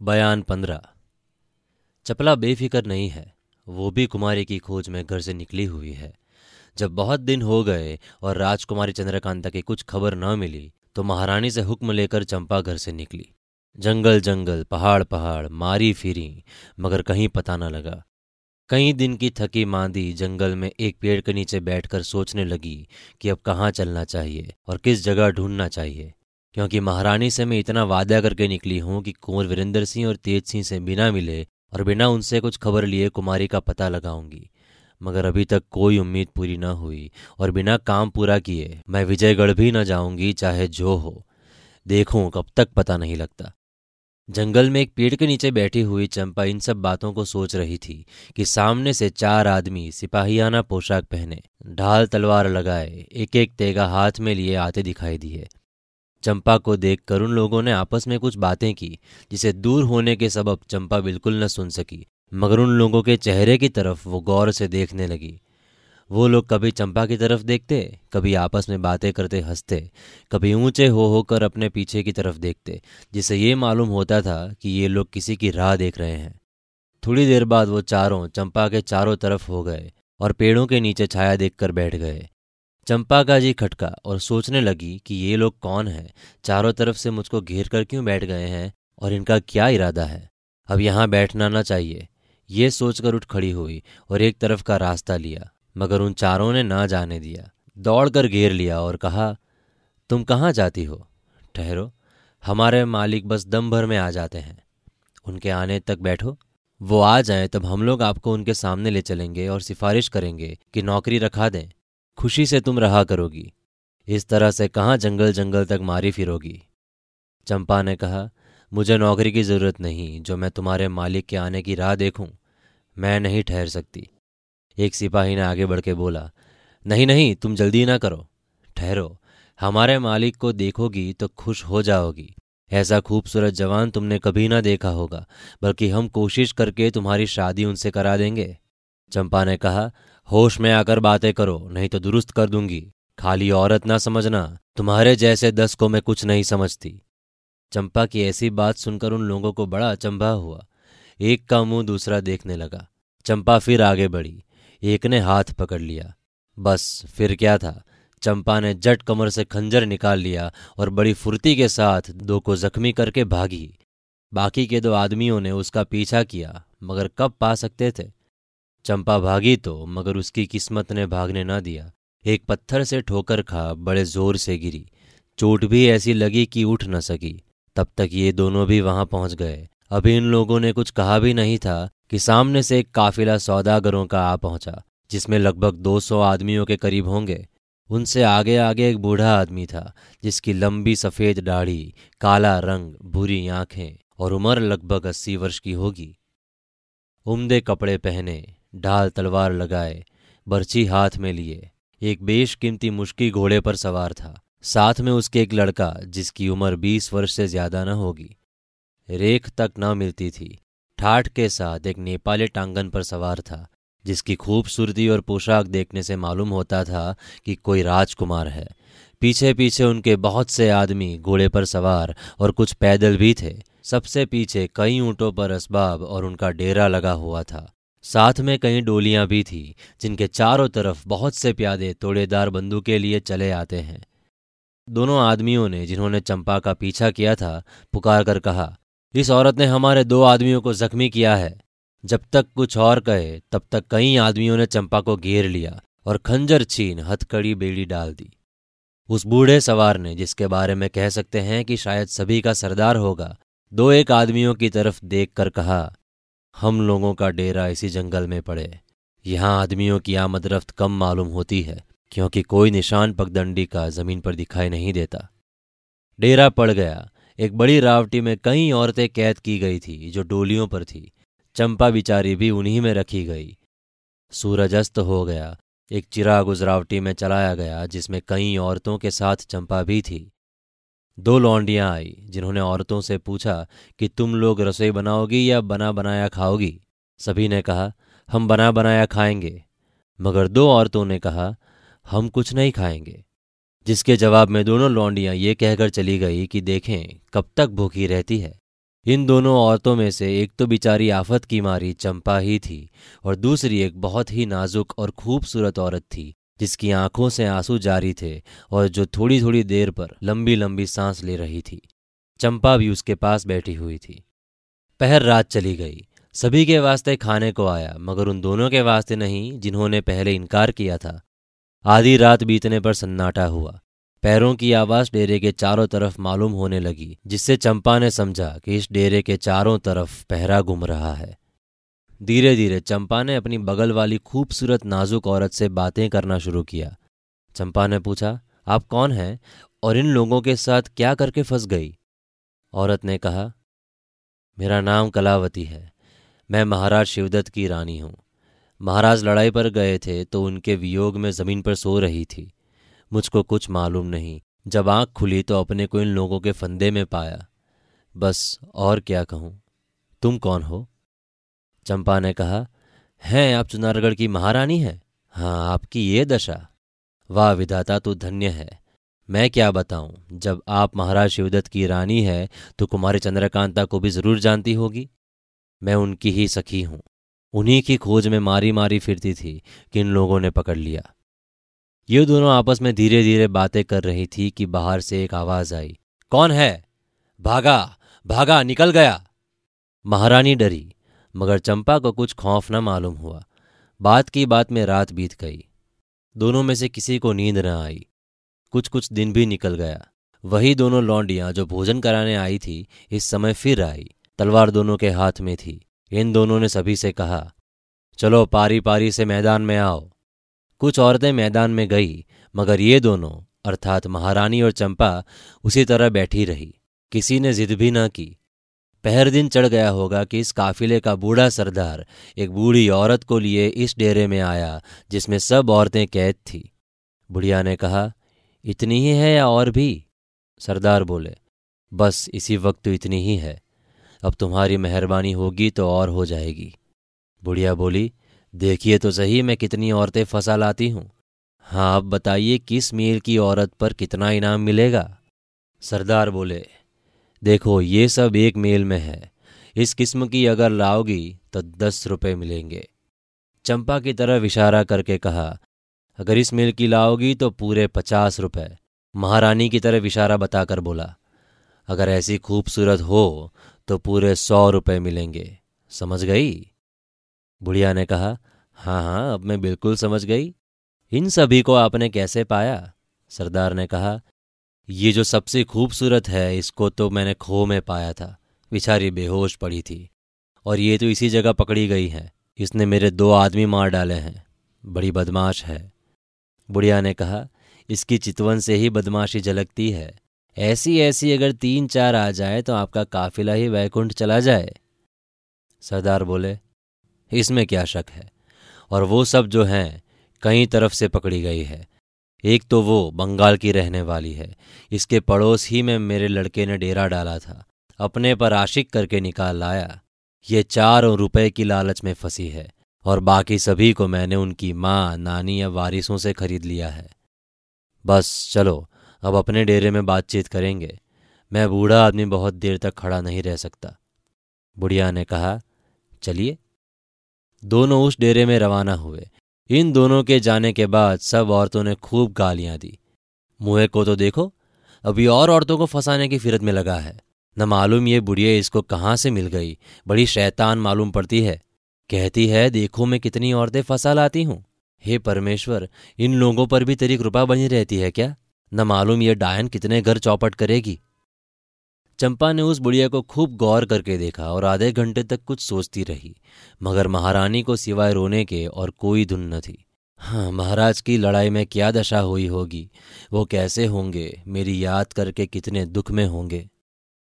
बयान पंद्रह। चपला बेफिक्र नहीं है, वो भी कुमारी की खोज में घर से निकली हुई है। जब बहुत दिन हो गए और राजकुमारी चंद्रकांता की कुछ खबर न मिली तो महारानी से हुक्म लेकर चंपा घर से निकली। जंगल जंगल, पहाड़ पहाड़, मारी फिरी, मगर कहीं पता न लगा। कई दिन की थकी मांदी जंगल में एक पेड़ के नीचे बैठकर सोचने लगी कि अब कहाँ चलना चाहिए और किस जगह ढूंढना चाहिए। क्योंकि महारानी से मैं इतना वादा करके निकली हूँ कि कुंवर वीरेंद्र सिंह और तेज सिंह से बिना मिले और बिना उनसे कुछ खबर लिए कुमारी का पता लगाऊँगी। मगर अभी तक कोई उम्मीद पूरी न हुई और बिना काम पूरा किए मैं विजयगढ़ भी न जाऊँगी, चाहे जो हो। देखूँ कब तक पता नहीं लगता। जंगल में एक पेड़ के नीचे बैठी हुई चंपा इन सब बातों को सोच रही थी कि सामने से चार आदमी सिपाहियाना पोशाक पहने, ढाल तलवार लगाए एक एक तेगा हाथ में लिए आते दिखाई दिए। चंपा को देखकर उन लोगों ने आपस में कुछ बातें की, जिसे दूर होने के सबब चंपा बिल्कुल न सुन सकी। मगर उन लोगों के चेहरे की तरफ़ वो गौर से देखने लगी। वो लोग कभी चंपा की तरफ़ देखते, कभी आपस में बातें करते हँसते, कभी ऊँचे हो होकर अपने पीछे की तरफ़ देखते, जिससे ये मालूम होता था कि ये लोग किसी की राह देख रहे हैं। थोड़ी देर बाद वो चारों, चंपा के चारों तरफ़ हो गए और पेड़ों के नीचे छाया देखकर बैठ गए। चंपा का जी खटका और सोचने लगी कि ये लोग कौन हैं? चारों तरफ़ से मुझको घेर कर क्यों बैठ गए हैं और इनका क्या इरादा है? अब यहाँ बैठना ना चाहिए। ये सोचकर उठ खड़ी हुई और एक तरफ़ का रास्ता लिया, मगर उन चारों ने ना जाने दिया। दौड़कर घेर लिया और कहा, तुम कहाँ जाती हो? ठहरो। हमारे मालिक बस दम भर में आ जाते हैं। उनके आने तक बैठो। वो आ जाए तब हम लोग आपको उनके सामने ले चलेंगे और सिफारिश करेंगे कि नौकरी रखा दें। खुशी से तुम रहा करोगी। इस तरह से कहाँ जंगल जंगल तक मारी फिरोगी? चंपा ने कहा, मुझे नौकरी की ज़रूरत नहीं, जो मैं तुम्हारे मालिक के आने की राह देखूँ, मैं नहीं ठहर सकती। एक सिपाही ने आगे बढ़ के बोला, नहीं नहीं, तुम जल्दी ना करो। ठहरो, हमारे मालिक को देखोगी तो खुश हो जाओगी। ऐसा खूबसूरत जवान तुमने कभी ना देखा होगा, बल्कि हम कोशिश करके तुम्हारी शादी उनसे करा देंगे। चंपा ने कहा होश में आकर बातें करो, नहीं तो दुरुस्त कर दूँगी। खाली औरत ना समझना, तुम्हारे जैसे दस को मैं कुछ नहीं समझती। चंपा की ऐसी बात सुनकर उन लोगों को बड़ा अचंभा हुआ। एक का मुँह दूसरा देखने लगा। चंपा फिर आगे बढ़ी। एक ने हाथ पकड़ लिया। बस, फिर क्या था? चंपा ने जट कमर से खंजर निकाल लिया और बड़ी फुर्ती के साथ दो को जख्मी करके भागी। बाकी के दो आदमियों ने उसका पीछा किया, मगर कब पा सकते थे? चंपा भागी तो मगर उसकी किस्मत ने भागने ना दिया। एक पत्थर से ठोकर खा, बड़े ज़ोर से गिरी। चोट भी ऐसी लगी कि उठ न सकी। तब तक ये दोनों भी वहाँ पहुँच गए। अभी इन लोगों ने कुछ कहा भी नहीं था कि सामने से एक काफिला सौदागरों का आ पहुँचा, जिसमें लगभग 200 आदमियों के करीब होंगे। उनसे आगे आगे एक बूढ़ा आदमी था, जिसकी लंबी सफ़ेद दाढ़ी, काला रंग भूरी आँखें और उम्र लगभग अस्सी वर्ष की होगी। उम्दे कपड़े पहने ढाल तलवार लगाए बर्ची हाथ में लिए। एक बेशकीमती मुश्की घोड़े पर सवार था। साथ में उसके एक लड़का, जिसकी उम्र बीस वर्ष से ज़्यादा न होगी। रेख तक न मिलती थी। ठाठ के साथ एक नेपाली टांगन पर सवार था, जिसकी खूबसूरती और पोशाक देखने से मालूम होता था कि कोई राजकुमार है। पीछे पीछे उनके बहुत से आदमी घोड़े पर सवार और कुछ पैदल भी थे। सबसे पीछे कई ऊँटों पर असबाब और उनका डेरा लगा हुआ था। साथ में कई डोलियाँ भी थी, जिनके चारों तरफ़ बहुत से प्यादे तोड़ेदार बंदूकें लिए चले आते हैं। दोनों आदमियों ने, जिन्होंने चंपा का पीछा किया था, पुकार कर कहा, इस औरत ने हमारे दो आदमियों को जख्मी किया है। जब तक कुछ और कहे, तब तक कई आदमियों ने चंपा को घेर लिया और खंजर छीन, हथकड़ी बेड़ी डाल दी। उस बूढ़े सवार ने, जिसके बारे में कह सकते हैं कि शायद सभी का सरदार होगा, दो एक आदमियों की तरफ़ देख कर कहा हम लोगों का डेरा इसी जंगल में पड़े। यहाँ आदमियों की आमद रफ्त कम मालूम होती है, क्योंकि कोई निशान पगदंडी का ज़मीन पर दिखाई नहीं देता। डेरा पड़ गया। एक बड़ी रावटी में कई औरतें कैद की गई थी, जो डोलियों पर थी। चंपा बिचारी भी उन्हीं में रखी गई। सूरज अस्त हो गया। एक चिराग उस रावटी में चलाया गया, जिसमें कई औरतों के साथ चंपा भी थी। दो लौंडियाँ आई, जिन्होंने औरतों से पूछा कि तुम लोग रसोई बनाओगी या बना बनाया खाओगी? सभी ने कहा, हम बना बनाया खाएँगे। मगर दो औरतों ने कहा, हम कुछ नहीं खाएँगे। जिसके जवाब में दोनों लौंडियाँ ये कहकर चली गई कि देखें, कब तक भूखी रहती है। इन दोनों औरतों में से एक तो बिचारी आफत की मारी चंपा ही थी, और दूसरी एक बहुत ही नाजुक और खूबसूरत औरत थी जिसकी आँखों से आँसू जारी थे और जो थोड़ी थोड़ी देर पर लंबी लंबी सांस ले रही थी। चंपा भी उसके पास बैठी हुई थी। पहर रात चली गई। सभी के वास्ते खाने को आया, मगर उन दोनों के वास्ते नहीं, जिन्होंने पहले इनकार किया था। आधी रात बीतने पर सन्नाटा हुआ। पैरों की आवाज़ डेरे के चारों तरफ़ मालूम होने लगी, जिससे चंपा ने समझा कि इस डेरे के चारों तरफ़ पहरा घूम रहा है। धीरे धीरे चंपा ने अपनी बगल वाली खूबसूरत नाजुक औरत से बातें करना शुरू किया। चंपा ने पूछा, आप कौन हैं और इन लोगों के साथ क्या करके फंस गई? औरत ने कहा, मेरा नाम कलावती है। मैं महाराज शिवदत्त की रानी हूँ। महाराज लड़ाई पर गए थे तो उनके वियोग में ज़मीन पर सो रही थी। मुझको कुछ मालूम नहीं। जब आँख खुली तो अपने को इन लोगों के फंदे में पाया। बस और क्या कहूँ? तुम कौन हो? चंपा ने कहा, हैं, आप चुनारगढ़ की महारानी हैं? हाँ आपकी ये दशा। वाह, विधाता तो धन्य है। मैं क्या बताऊँ, जब आप महाराज शिवदत्त की रानी है तो कुमारी चंद्रकांता को भी ज़रूर जानती होगी। मैं उनकी ही सखी हूँ। उन्हीं की खोज में मारी मारी फिरती थी कि इन लोगों ने पकड़ लिया? ये दोनों आपस में धीरे धीरे बातें कर रही थी कि बाहर से एक आवाज़ आई, कौन है? भागा! भागा! निकल गया! महारानी डरी। मगर चंपा को कुछ खौफ न मालूम हुआ। बात की बात में रात बीत गई। दोनों में से किसी को नींद न आई। कुछ कुछ दिन भी निकल गया। वही दोनों लौंडियाँ जो भोजन कराने आई थी, इस समय फिर आई। तलवार दोनों के हाथ में थी। इन दोनों ने सभी से कहा, चलो पारी पारी से मैदान में आओ। कुछ औरतें मैदान में गई, मगर ये दोनों, अर्थात महारानी और चंपा, उसी तरह बैठी रही। किसी ने जिद भी न की। पहर दिन चढ़ गया होगा कि इस काफिले का बूढ़ा सरदार एक बूढ़ी औरत को लिए इस डेरे में आया, जिसमें सब औरतें कैद थी। बुढ़िया ने कहा, इतनी ही है या और भी? सरदार बोले, बस इसी वक्त तो इतनी ही है। अब तुम्हारी मेहरबानी होगी तो और हो जाएगी। बुढ़िया बोली, देखिए तो सही मैं कितनी औरतें फंसा लाती हूँ। हाँ अब बताइए किस मील की औरत पर कितना इनाम मिलेगा? सरदार बोले देखो, ये सब एक मेल में है। इस किस्म की अगर लाओगी तो दस रुपए मिलेंगे। चंपा की तरफ़ इशारा करके कहा, अगर इस मेल की लाओगी तो पूरे पचास रुपए। महारानी की तरफ़ इशारा बताकर बोला, अगर ऐसी खूबसूरत हो तो पूरे सौ रुपए मिलेंगे। समझ गई? बुढ़िया ने कहा हाँ हाँ अब मैं बिल्कुल समझ गई। इन सभी को आपने कैसे पाया? सरदार ने कहा ये जो सबसे खूबसूरत है, इसको तो मैंने खो में पाया था। बेचारी बेहोश पड़ी थी। और ये तो इसी जगह पकड़ी गई है। इसने मेरे दो आदमी मार डाले हैं। बड़ी बदमाश है। बुढ़िया ने कहा, इसकी चितवन से ही बदमाशी झलकती है। ऐसी ऐसी अगर तीन चार आ जाए तो आपका काफिला ही वैकुंठ चला जाए। सरदार बोले, इसमें क्या शक है? और वो सब जो हैं कई तरफ़ से पकड़ी गई है। एक तो वो बंगाल की रहने वाली है। इसके पड़ोस ही में मेरे लड़के ने डेरा डाला था। अपने पर आशिक करके निकाल लाया। ये चारों रुपए की लालच में फंसी है और बाकी सभी को मैंने उनकी माँ, नानी या वारिसों से खरीद लिया है। बस चलो, अब अपने डेरे में बातचीत करेंगे। मैं बूढ़ा आदमी बहुत देर तक खड़ा नहीं रह सकता। बुढ़िया ने कहा, चलिए। दोनों उस डेरे में रवाना हुए। इन दोनों के जाने के बाद सब औरतों ने खूब गालियाँ दी। मुहे को तो देखो, अभी और औरतों को फंसाने की फिरत में लगा है। न मालूम ये बुढ़िया इसको कहाँ से मिल गई। बड़ी शैतान मालूम पड़ती है। कहती है, देखो मैं कितनी औरतें फंसा लाती हूँ। हे परमेश्वर, इन लोगों पर भी तेरी कृपा बनी रहती है क्या? न मालूम ये डायन कितने घर चौपट करेगी। चंपा ने उस बुढ़िया को खूब गौर करके देखा और आधे घंटे तक कुछ सोचती रही, मगर महारानी को सिवाय रोने के और कोई धुन न थी। हाँ महाराज की लड़ाई में क्या दशा हुई होगी? वो कैसे होंगे? मेरी याद करके कितने दुख में होंगे?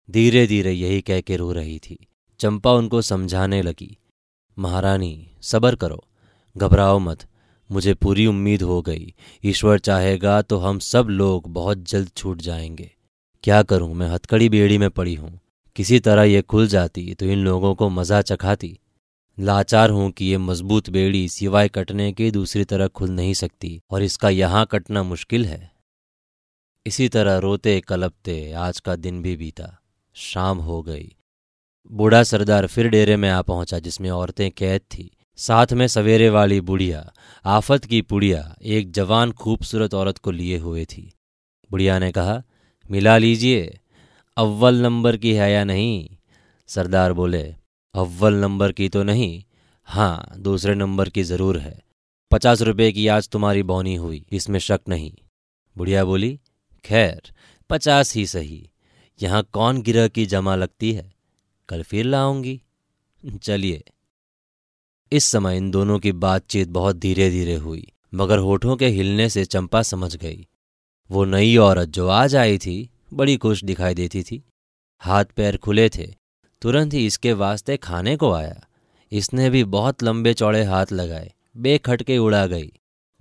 धीरे धीरे यही कह के रो रही थी। चंपा उनको समझाने लगी, महारानी, सबर करो, घबराओ मत, मुझे पूरी उम्मीद हो गई। ईश्वर चाहेगा तो हम सब लोग बहुत जल्द छूट जाएँगे। क्या करूँ? मैं हथकड़ी बेड़ी में पड़ी हूँ। किसी तरह ये खुल जाती तो इन लोगों को मज़ा चखाती। लाचार हूँ कि ये मज़बूत बेड़ी सिवाय कटने के दूसरी तरह खुल नहीं सकती, और इसका यहाँ कटना मुश्किल है। इसी तरह रोते, कलपते, आज का दिन भी बीता। शाम हो गई। बूढ़ा सरदार फिर डेरे में आ पहुँचा, जिसमें औरतें कैद थी। साथ में सवेरे वाली बुढ़िया, आफत की पुड़िया, एक जवान खूबसूरत औरत को लिए हुए थी। बुढ़िया ने कहा मिला लीजिए। अव्वल नंबर की है या नहीं? सरदार बोले, अव्वल नंबर की तो नहीं। हाँ दूसरे नंबर की ज़रूर है। पचास रुपए की आज तुम्हारी बौनी हुई, इसमें शक नहीं। बुढ़िया बोली, खैर, पचास ही सही। यहाँ कौन गिरह की जमा लगती है? कल फिर लाऊँगी। चलिए। इस समय इन दोनों की बातचीत बहुत धीरे धीरे हुई, मगर होठों के हिलने से चंपा समझ गई। वो नई औरत जो आज आई थी, बड़ी खुश दिखाई देती थी। हाथ पैर खुले थे। तुरंत ही इसके वास्ते खाने को आया। इसने भी बहुत लंबे चौड़े हाथ लगाए। बेखटके उड़ा गई।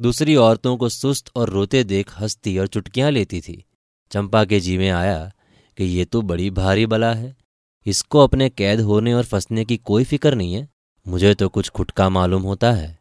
दूसरी औरतों को सुस्त और रोते देख हंसती और चुटकियाँ लेती थी। चंपा के जी में आया कि ये तो बड़ी भारी बला है। इसको अपने कैद होने और फंसने की कोई फ़िक्र नहीं है। मुझे तो कुछ खुटका मालूम होता है।